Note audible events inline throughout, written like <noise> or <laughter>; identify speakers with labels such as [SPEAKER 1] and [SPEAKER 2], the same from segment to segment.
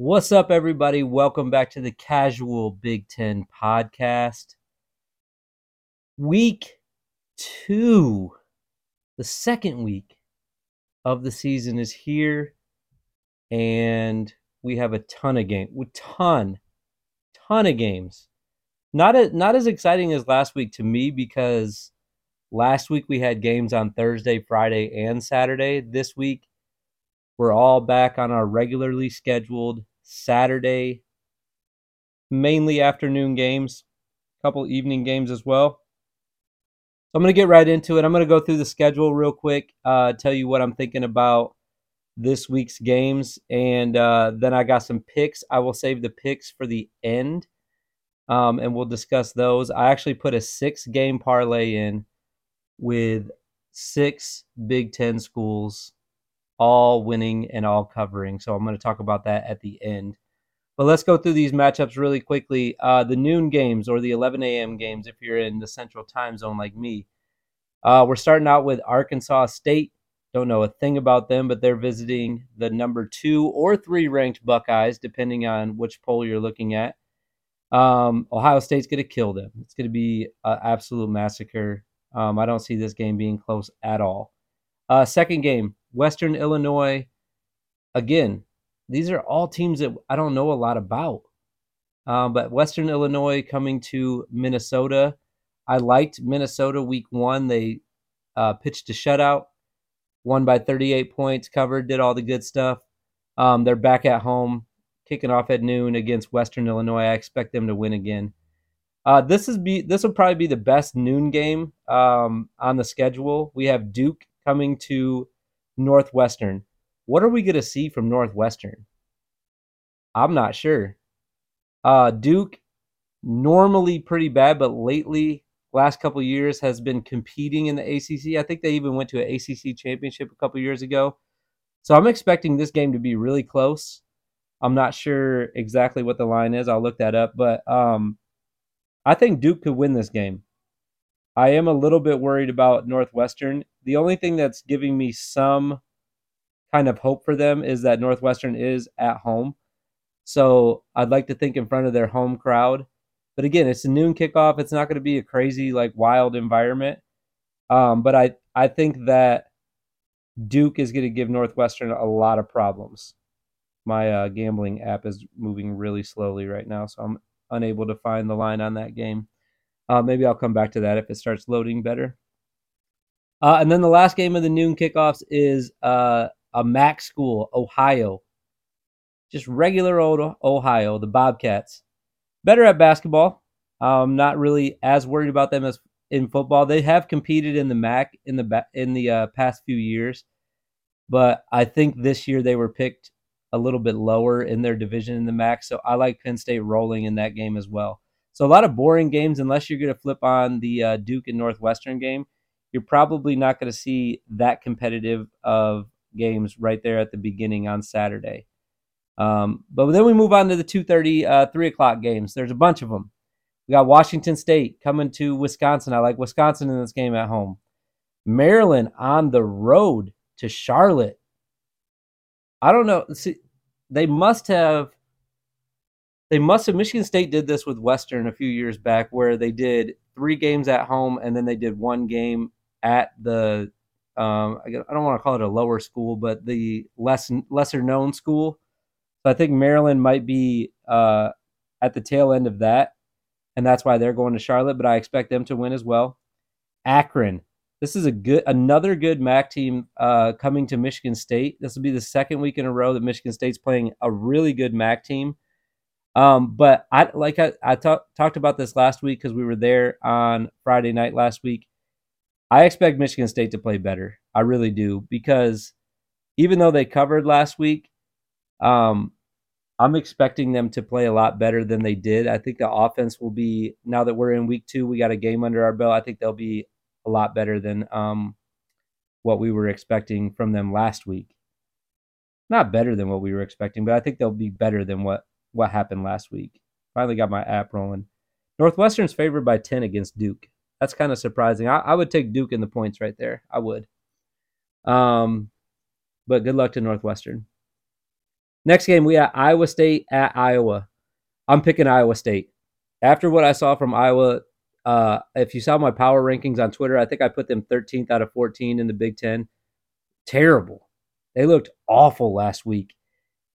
[SPEAKER 1] What's up, everybody? Welcome back to the Casual Big Ten podcast. Week two, the second week of the season is here, and we have a ton of games. A ton, ton of games. Not a, not as exciting as last week to me because last week we had games on Thursday, Friday, and Saturday. This week we're all back on our regularly scheduled Saturday, mainly afternoon games, a couple evening games as well. So I'm going to get right into it. I'm going to go through the schedule real quick, uh, tell you what I'm thinking about this week's games, and uh, then I got some picks. I will save the picks for the end, um, and we'll discuss those. I actually put a six game parlay in with six Big Ten schools all winning and all covering. So I'm going to talk about that at the end. But let's go through these matchups really quickly. Uh, the noon games or the 11 a.m. games, if you're in the central time zone like me. Uh, we're starting out with Arkansas State. Don't know a thing about them, but they're visiting the number two or three ranked Buckeyes, depending on which poll you're looking at. Um, Ohio State's going to kill them. It's going to be an absolute massacre. Um, I don't see this game being close at all. Uh, second game, Western Illinois. Again, these are all teams that I don't know a lot about. Um, but Western Illinois coming to Minnesota. I liked Minnesota week one. They uh, pitched a shutout, won by 38 points, covered, did all the good stuff. Um, they're back at home, kicking off at noon against Western Illinois. I expect them to win again. Uh, this is be this will probably be the best noon game um, on the schedule. We have Duke coming to Northwestern. What are we going to see from Northwestern? I'm not sure. Uh, Duke, normally pretty bad, but lately, last couple years, has been competing in the ACC. I think they even went to an ACC championship a couple years ago. So I'm expecting this game to be really close. I'm not sure exactly what the line is. I'll look that up, but um, I think Duke could win this game. I am a little bit worried about Northwestern. The only thing that's giving me some kind of hope for them is that Northwestern is at home. So I'd like to think in front of their home crowd. But again, it's a noon kickoff. It's not going to be a crazy, like wild environment. Um, but I, I think that Duke is going to give Northwestern a lot of problems. My uh, gambling app is moving really slowly right now, so I'm unable to find the line on that game. Uh, maybe I'll come back to that if it starts loading better. Uh, and then the last game of the noon kickoffs is uh, a MAC school, Ohio. Just regular old Ohio, the Bobcats. Better at basketball. I'm not really as worried about them as in football. They have competed in the MAC in the in the uh, past few years, but I think this year they were picked a little bit lower in their division in the MAC. So I like Penn State rolling in that game as well. So a lot of boring games, unless you're going to flip on the uh, Duke and Northwestern game, you're probably not going to see that competitive of games right there at the beginning on Saturday. Um, but then we move on to the 2:30, uh, 3 o'clock games. There's a bunch of them. We got Washington State coming to Wisconsin. I like Wisconsin in this game at home. Maryland on the road to Charlotte. I don't know. See, they must have they must have Michigan State did this with Western a few years back where they did three games at home and then they did one game at the um, I don't want to call it a lower school, but the less lesser known school. So I think Maryland might be uh, at the tail end of that, and that's why they're going to Charlotte. But I expect them to win as well. Akron. This is a good, another good MAC team uh, coming to Michigan State. This will be the second week in a row that Michigan State's playing a really good MAC team. Um, but I like I, I talk, talked about this last week because we were there on Friday night last week. I expect Michigan State to play better. I really do because even though they covered last week, um, I'm expecting them to play a lot better than they did. I think the offense will be now that we're in week two, we got a game under our belt. I think they'll be a lot better than um, what we were expecting from them last week. Not better than what we were expecting, but I think they'll be better than what what happened last week. Finally got my app rolling. Northwestern's favored by 10 against Duke. That's kind of surprising. I, I, would take Duke in the points right there. I would. Um, but good luck to Northwestern. Next game, we got Iowa State at Iowa. I'm picking Iowa State. After what I saw from Iowa, uh, if you saw my power rankings on Twitter, I think I put them 13th out of 14 in the Big Ten. Terrible. They looked awful last week.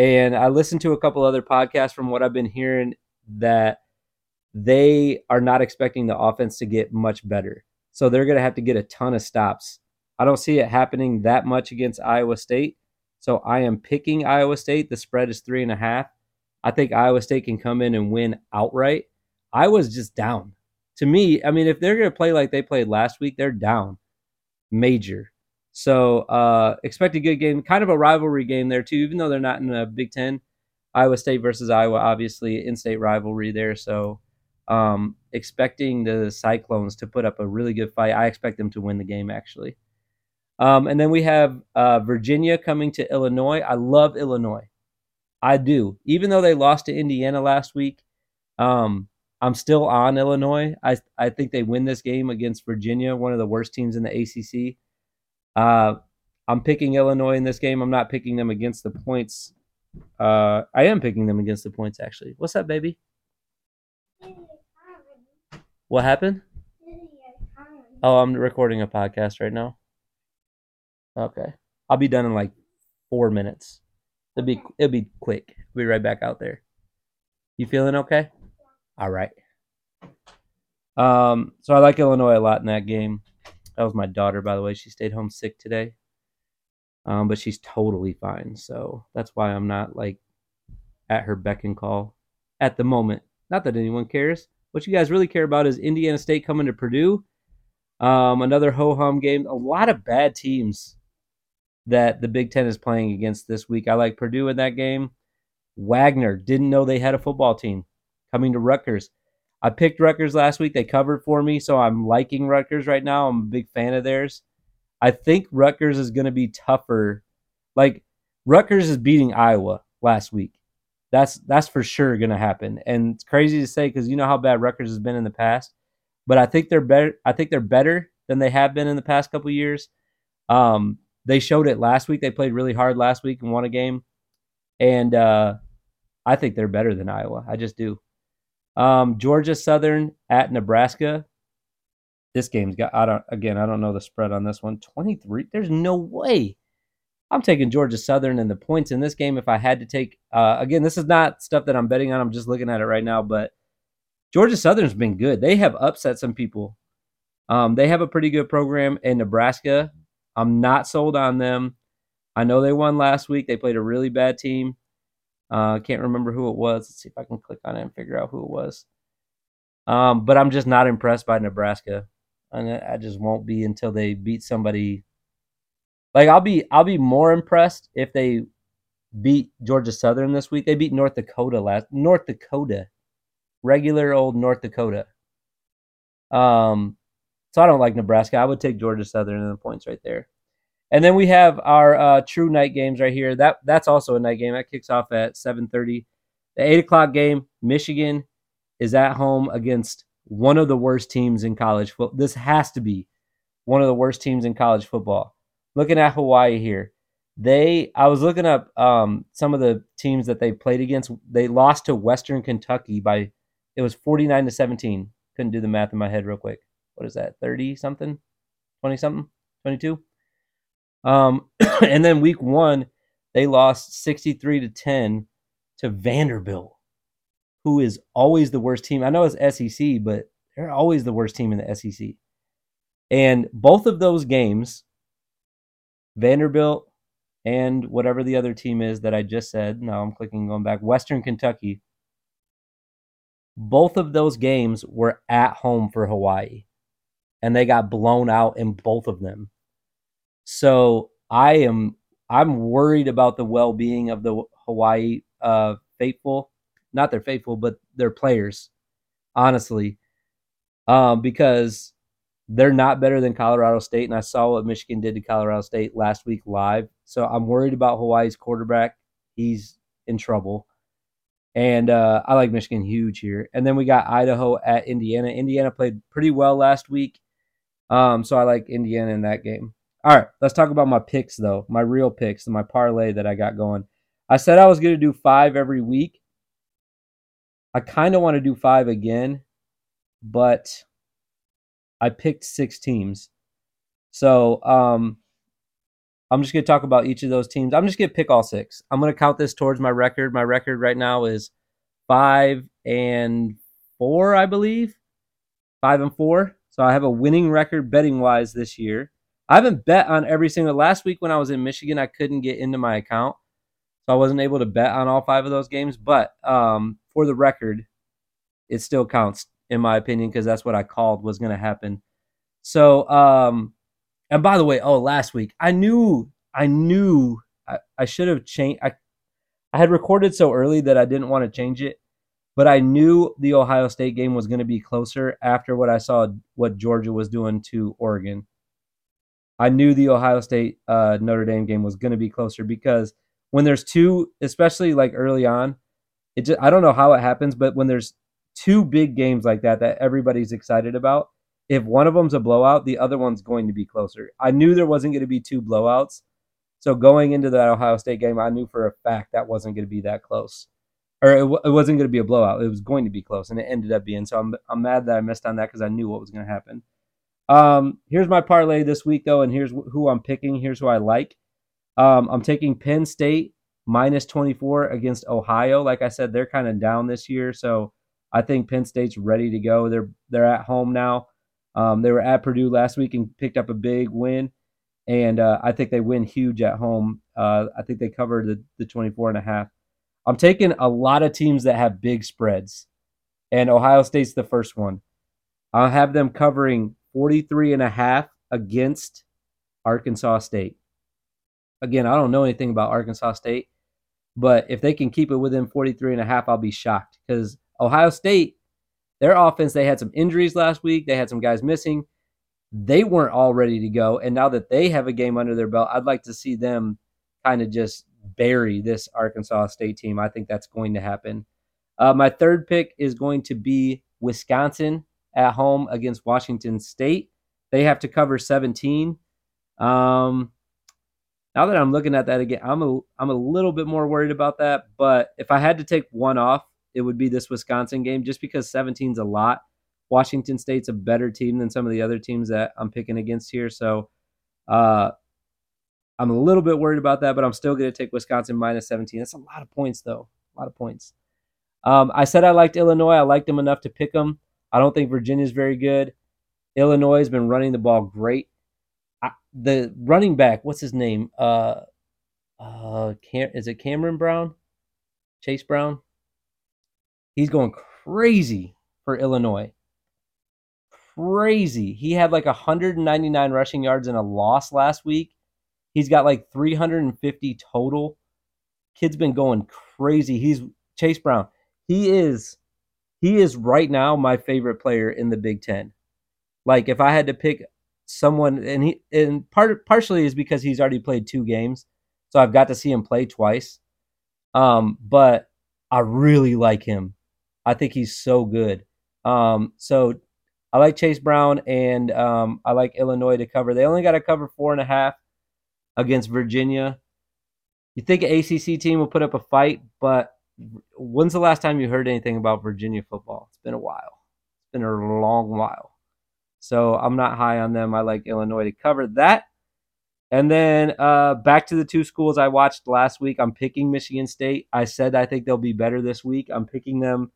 [SPEAKER 1] And I listened to a couple other podcasts from what I've been hearing that they are not expecting the offense to get much better. So they're going to have to get a ton of stops. I don't see it happening that much against Iowa State. So I am picking Iowa State. The spread is three and a half. I think Iowa State can come in and win outright. I was just down. To me, I mean, if they're going to play like they played last week, they're down major. So uh, expect a good game, kind of a rivalry game there too, even though they're not in the Big Ten. Iowa State versus Iowa, obviously in-state rivalry there. So um, expecting the Cyclones to put up a really good fight. I expect them to win the game actually. Um, and then we have uh, Virginia coming to Illinois. I love Illinois. I do. Even though they lost to Indiana last week, um, I'm still on Illinois. I I think they win this game against Virginia, one of the worst teams in the ACC. Uh, I'm picking Illinois in this game. I'm not picking them against the points. Uh, I am picking them against the points actually. What's up, baby? What happened? Oh, I'm recording a podcast right now. Okay, I'll be done in like four minutes. It'll be it'll be quick. We'll be right back out there. You feeling okay? All right. Um, so I like Illinois a lot in that game. That was my daughter, by the way. She stayed home sick today. Um, but she's totally fine. So that's why I'm not like at her beck and call at the moment. Not that anyone cares. What you guys really care about is Indiana State coming to Purdue. Um, another ho hum game. A lot of bad teams that the Big Ten is playing against this week. I like Purdue in that game. Wagner didn't know they had a football team coming to Rutgers. I picked Rutgers last week. They covered for me, so I'm liking Rutgers right now. I'm a big fan of theirs. I think Rutgers is going to be tougher. Like Rutgers is beating Iowa last week. That's that's for sure going to happen. And it's crazy to say because you know how bad Rutgers has been in the past. But I think they're better. I think they're better than they have been in the past couple years. Um, they showed it last week. They played really hard last week and won a game. And uh, I think they're better than Iowa. I just do. Um, Georgia Southern at Nebraska. This game's got I don't again I don't know the spread on this one. 23. There's no way. I'm taking Georgia Southern and the points in this game if I had to take uh, again, this is not stuff that I'm betting on. I'm just looking at it right now, but Georgia Southern's been good. They have upset some people. Um, they have a pretty good program in Nebraska. I'm not sold on them. I know they won last week. They played a really bad team. I uh, can't remember who it was. Let's see if I can click on it and figure out who it was. Um, but I'm just not impressed by Nebraska, and I just won't be until they beat somebody. Like I'll be, I'll be more impressed if they beat Georgia Southern this week. They beat North Dakota last. North Dakota, regular old North Dakota. Um, so I don't like Nebraska. I would take Georgia Southern in the points right there. And then we have our uh, true night games right here. That that's also a night game. That kicks off at 7:30. The eight o'clock game, Michigan is at home against one of the worst teams in college football. This has to be one of the worst teams in college football. Looking at Hawaii here, they I was looking up um, some of the teams that they played against. They lost to Western Kentucky by it was 49 to 17. Couldn't do the math in my head real quick. What is that? 30 something? 20 something? 22? Um, <clears throat> and then week one, they lost 63 to 10 to Vanderbilt, who is always the worst team. I know it's SEC, but they're always the worst team in the SEC. And both of those games, Vanderbilt and whatever the other team is that I just said, now I'm clicking going back, Western Kentucky, both of those games were at home for Hawaii. And they got blown out in both of them. So I am I'm worried about the well being of the Hawaii uh, faithful, not their faithful, but their players, honestly, um, because they're not better than Colorado State, and I saw what Michigan did to Colorado State last week live. So I'm worried about Hawaii's quarterback. He's in trouble. And uh, I like Michigan huge here. And then we got Idaho at Indiana. Indiana played pretty well last week. Um, so I like Indiana in that game. All right, let's talk about my picks though. My real picks, and my parlay that I got going. I said I was going to do five every week. I kind of want to do five again, but I picked six teams. So um, I'm just going to talk about each of those teams. I'm just going to pick all six. I'm going to count this towards my record. My record right now is five and four, I believe. Five and four. So I have a winning record betting wise this year. I haven't bet on every single. Last week when I was in Michigan, I couldn't get into my account, so I wasn't able to bet on all five of those games. But um, for the record, it still counts in my opinion because that's what I called was going to happen. So, um, and by the way, oh, last week I knew I knew I, I should have changed. I I had recorded so early that I didn't want to change it, but I knew the Ohio State game was going to be closer after what I saw what Georgia was doing to Oregon. I knew the Ohio State uh, Notre Dame game was going to be closer because when there's two, especially like early on, it just I don't know how it happens, but when there's two big games like that that everybody's excited about, if one of them's a blowout, the other one's going to be closer. I knew there wasn't going to be two blowouts. So going into that Ohio State game, I knew for a fact that wasn't going to be that close. Or it, w- it wasn't going to be a blowout. It was going to be close, and it ended up being. So I'm, I'm mad that I missed on that because I knew what was going to happen. Um, here's my parlay this week, though, and here's who I'm picking. Here's who I like. Um, I'm taking Penn State minus 24 against Ohio. Like I said, they're kind of down this year, so I think Penn State's ready to go. They're they're at home now. Um, they were at Purdue last week and picked up a big win, and uh, I think they win huge at home. Uh, I think they covered the, the 24 and a half. I'm taking a lot of teams that have big spreads, and Ohio State's the first one. I'll have them covering 43 and a half against Arkansas State. Again, I don't know anything about Arkansas State, but if they can keep it within 43 and a half, I'll be shocked because Ohio State, their offense, they had some injuries last week. They had some guys missing. They weren't all ready to go. And now that they have a game under their belt, I'd like to see them kind of just bury this Arkansas State team. I think that's going to happen. Uh, my third pick is going to be Wisconsin at home against Washington State. They have to cover 17. Um, now that I'm looking at that again, I'm a I'm a little bit more worried about that. But if I had to take one off, it would be this Wisconsin game, just because 17 is a lot. Washington State's a better team than some of the other teams that I'm picking against here, so uh, I'm a little bit worried about that. But I'm still going to take Wisconsin minus 17. That's a lot of points, though. A lot of points. Um, I said I liked Illinois. I liked them enough to pick them. I don't think Virginia's very good. Illinois has been running the ball great. I, the running back, what's his name? Uh, uh, Cam, is it Cameron Brown? Chase Brown? He's going crazy for Illinois. Crazy. He had like 199 rushing yards in a loss last week. He's got like 350 total. Kid's been going crazy. He's Chase Brown. He is he is right now my favorite player in the Big Ten. Like if I had to pick someone, and he and part partially is because he's already played two games, so I've got to see him play twice. Um, but I really like him. I think he's so good. Um, so I like Chase Brown and um, I like Illinois to cover. They only got to cover four and a half against Virginia. You think an ACC team will put up a fight, but when's the last time you heard anything about Virginia football? It's been a while. It's been a long while. So I'm not high on them. I like Illinois to cover that. And then uh, back to the two schools I watched last week. I'm picking Michigan State. I said I think they'll be better this week. I'm picking them.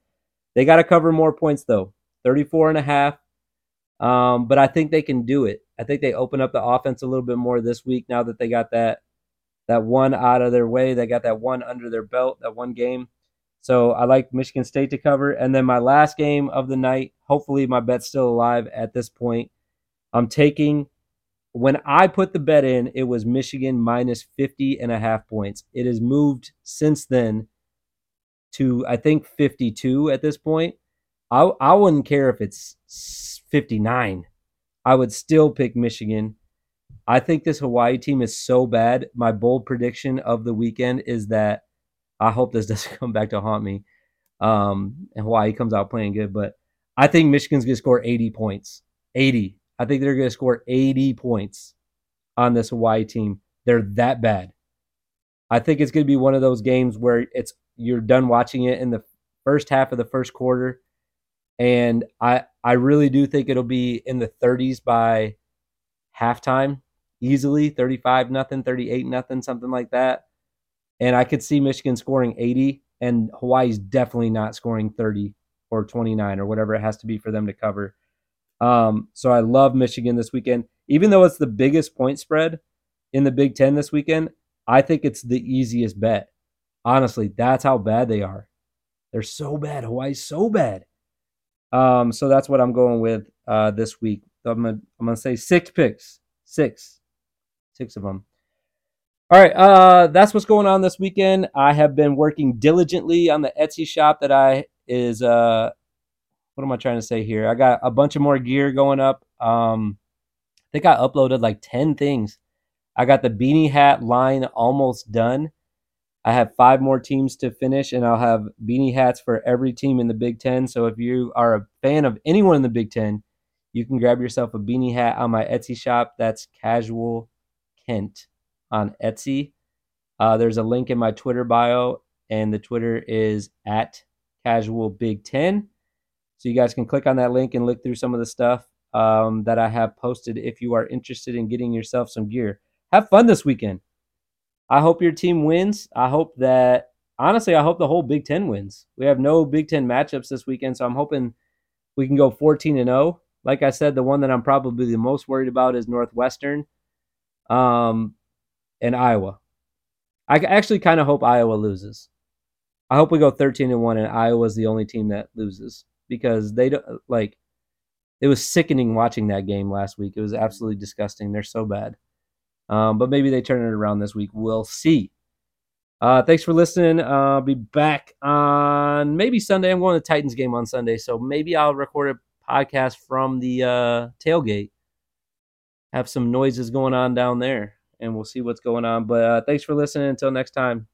[SPEAKER 1] They got to cover more points though, 34 and a half. Um, but I think they can do it. I think they open up the offense a little bit more this week now that they got that that one out of their way. They got that one under their belt, that one game. So I like Michigan State to cover. And then my last game of the night, hopefully my bet's still alive at this point. I'm taking when I put the bet in, it was Michigan minus 50 and a half points. It has moved since then to I think 52 at this point. I I wouldn't care if it's 59. I would still pick Michigan. I think this Hawaii team is so bad. My bold prediction of the weekend is that I hope this <laughs> doesn't come back to haunt me. Um, and Hawaii comes out playing good, but I think Michigan's going to score 80 points. 80. I think they're going to score 80 points on this Hawaii team. They're that bad. I think it's going to be one of those games where it's you're done watching it in the first half of the first quarter, and I I really do think it'll be in the 30s by halftime, easily 35 nothing, 38 nothing, something like that. And I could see Michigan scoring 80, and Hawaii's definitely not scoring 30 or 29 or whatever it has to be for them to cover. Um, so I love Michigan this weekend, even though it's the biggest point spread in the Big Ten this weekend. I think it's the easiest bet. Honestly, that's how bad they are. They're so bad. Hawaii's so bad. Um, so that's what I'm going with uh, this week. I'm gonna, I'm gonna say six picks, six, six of them. All right, uh, that's what's going on this weekend. I have been working diligently on the Etsy shop that I is uh, what am I trying to say here? I got a bunch of more gear going up. Um, I think I uploaded like ten things I got the beanie hat line almost done. I have five more teams to finish, and I'll have beanie hats for every team in the Big Ten. So if you are a fan of anyone in the Big Ten, you can grab yourself a beanie hat on my Etsy shop. That's Casual Kent on Etsy. Uh, there's a link in my Twitter bio, and the Twitter is at Casual Big Ten. So you guys can click on that link and look through some of the stuff um, that I have posted if you are interested in getting yourself some gear have fun this weekend. I hope your team wins. I hope that honestly, I hope the whole Big Ten wins. We have no Big Ten matchups this weekend, so I'm hoping we can go 14 and 0. Like I said, the one that I'm probably the most worried about is Northwestern, um, and Iowa. I actually kind of hope Iowa loses. I hope we go 13 and one, and Iowa's the only team that loses because they don't like. It was sickening watching that game last week. It was absolutely disgusting. They're so bad. Um, but maybe they turn it around this week. We'll see. Uh, thanks for listening. I'll be back on maybe Sunday. I'm going to Titans game on Sunday, so maybe I'll record a podcast from the uh, tailgate. Have some noises going on down there, and we'll see what's going on. But uh, thanks for listening. Until next time.